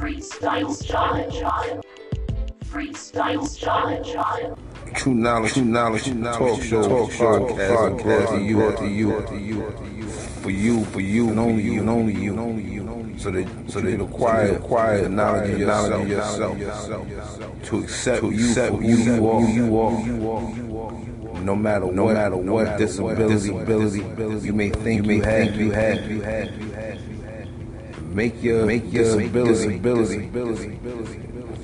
Freestyle style. Freestyle style. True knowledge, true knowledge, talk show, talk show, podcast, podcast, to you, to you, to you, for you, for you, and only you, and only you, and only you, so that, so that acquire, acquire knowledge of yourself, yourself, to accept you for who you are, who you are, no matter, no matter what disability, ability you may think you have, you have, you have, you have. Make your, make your disability, ability,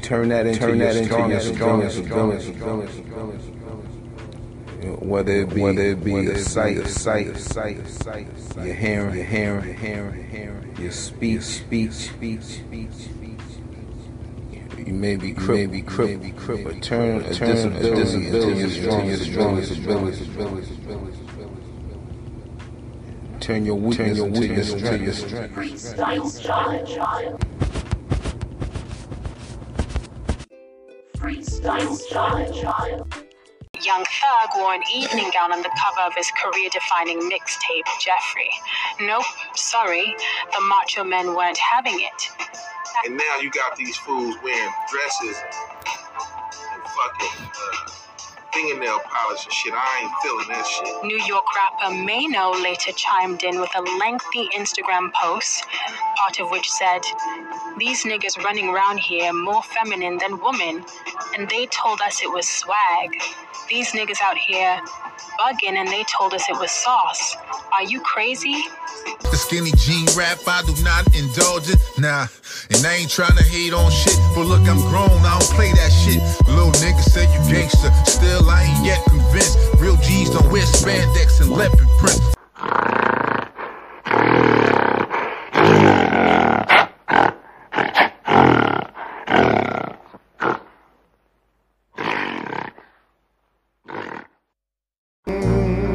turn that into turn your that strongest, strongest, strongest, strongest, strongest. Whether it be, whether it be a sight, a sight, a sight, a sight, your hearing, your hearing, your hearing, your hearing, your speech, speech, speech, speech, speech. You may be crippled, may be crippled, crippled, but turn a disability, into your strongest, strongest ability. Turn your weakness into your strength. Freestyle style. Freestyle style. Young Thug wore an evening gown on the cover of his career defining mixtape, Jeffery. Nope, sorry, the Macho Men weren't having it. And now you got these fools wearing dresses and fucking uh, fingernail polish and shit. I ain't feeling that shit. New York rapper Maino later chimed in with a lengthy Instagram post, part of which said, These niggas running around here more feminine than woman, and they told us it was swag. These niggas out here bugging and they told us it was sauce. Are you crazy? The skinny jean rap, I do not indulge it. Nah, and I ain't trying to hate on shit. But look, I'm grown, I don't play that shit. Little nigga say you gangster, still I ain't yet convinced. Real G's don't wear spandex and leopard print.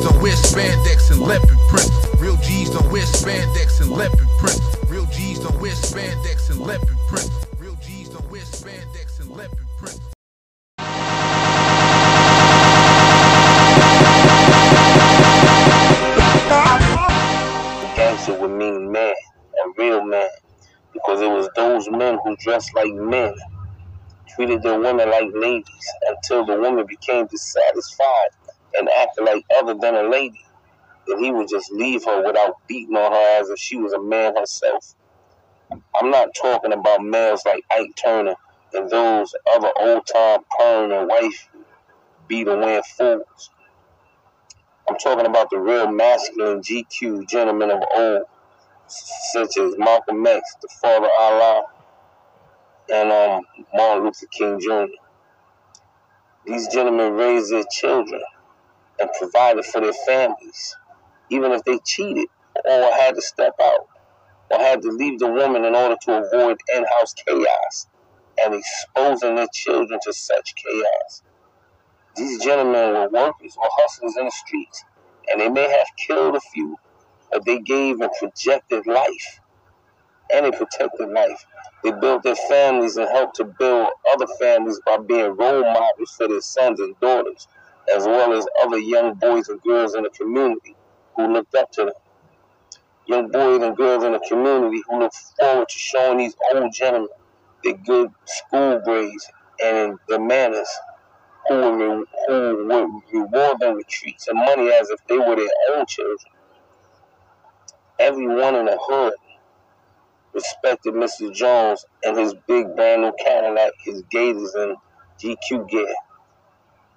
G's don't wear spandex and leopard print. Real G's don't wear spandex and leopard print. Real G's don't wear spandex and leopard print. Real G's don't wear spandex and leopard print. The gangster would mean man, a real man, because it was those men who dressed like men, treated their women like ladies until the woman became dissatisfied and acted like other than a lady. Then he would just leave her without beating on her as if she was a man herself. I'm not talking about males like Ike Turner and those other old time perm and wife beater wearing fools. I'm talking about the real masculine GQ gentlemen of old, such as Malcolm X, the father Allah, and um, Martin Luther King Jr. These gentlemen raised their children and provided for their families, even if they cheated or had to step out or had to leave the woman in order to avoid in-house chaos and exposing their children to such chaos. These gentlemen were workers or hustlers in the streets, and they may have killed a few, but they gave a projected life, and a protected life. They built their families and helped to build other families by being role models for their sons and daughters, as well as other young boys and girls in the community who looked up to them. Young boys and girls in the community who look forward to showing these old gentlemen the good school grades and the manners who would, who would reward them with treats and money as if they were their own children. Everyone in the hood respected Mr. Jones and his big brand new Cadillac, his Gators, and GQ gear.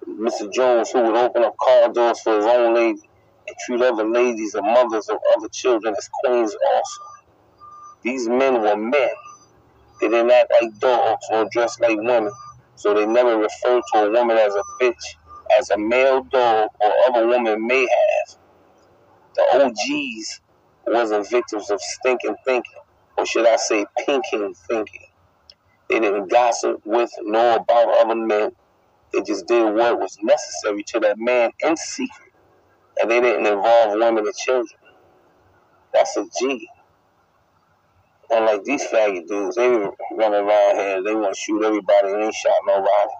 Mr. Jones, who would open up car doors for his own lady and treat other ladies and mothers of other children as queens also. These men were men. They didn't act like dogs or dress like women, so they never referred to a woman as a bitch, as a male dog or other woman may have. The OGs wasn't victims of stinking thinking. or should I say, pinking thinking. They didn't gossip with nor about other men. They just did what was necessary to that man in secret. And they didn't involve women and children. That's a G. And like these faggot dudes, they run around here, they want to shoot everybody, they ain't shot nobody.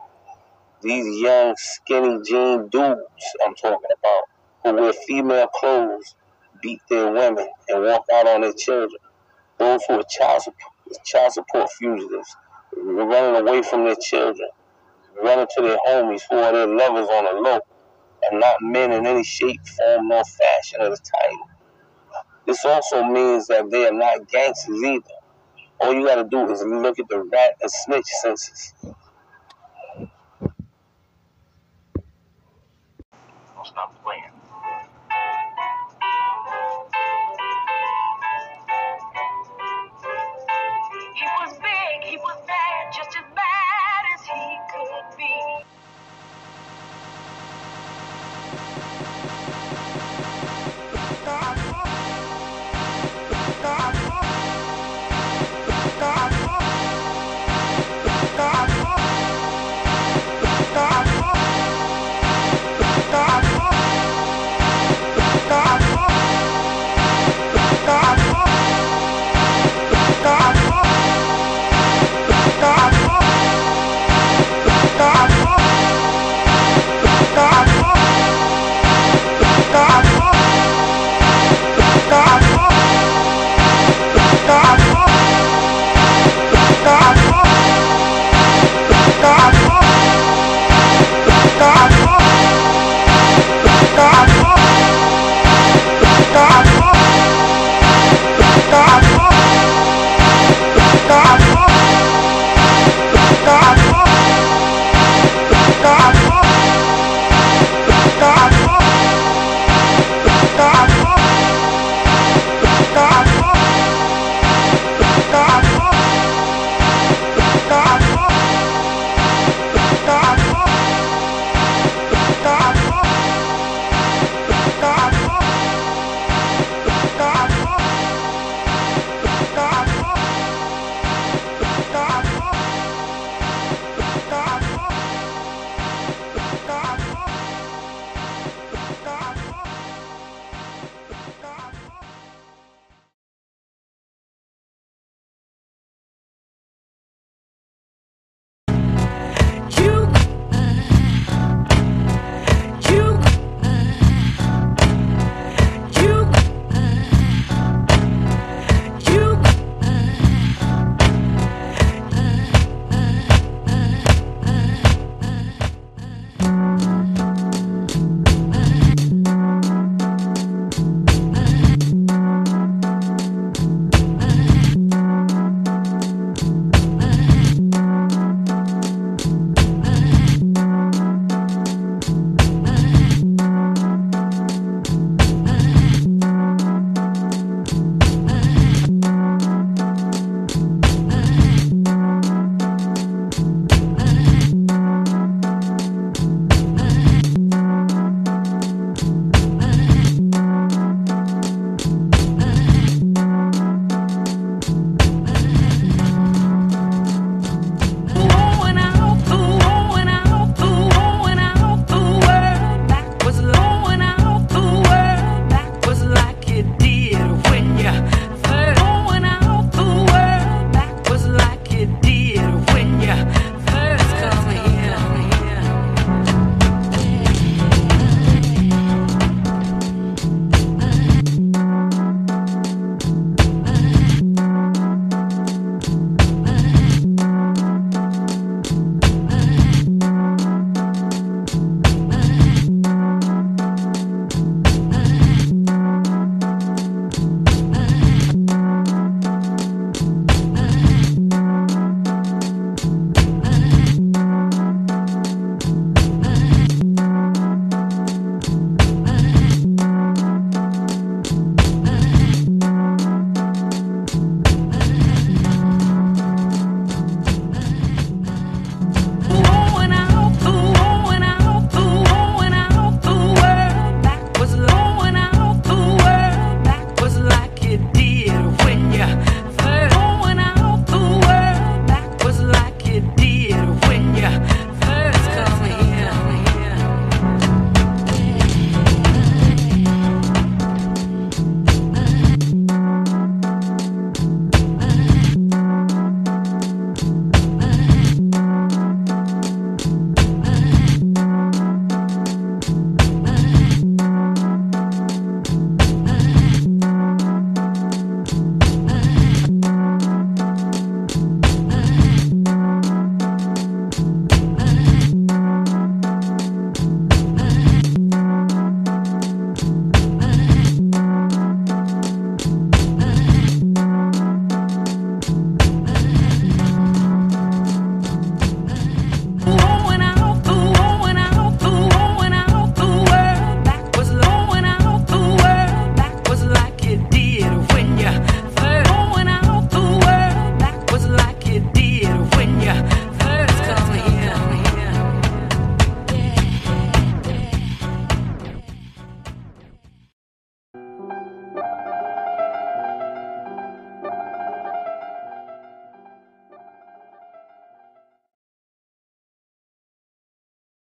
These young, skinny jean dudes I'm talking about, who wear female clothes, beat their women, and walk out on their children. Those who are child support, child support fugitives, running away from their children, running to their homies who are their lovers on the low, and not men in any shape, form, nor fashion of the title. This also means that they are not gangsters either. All you gotta do is look at the rat and snitch census. Stop playing.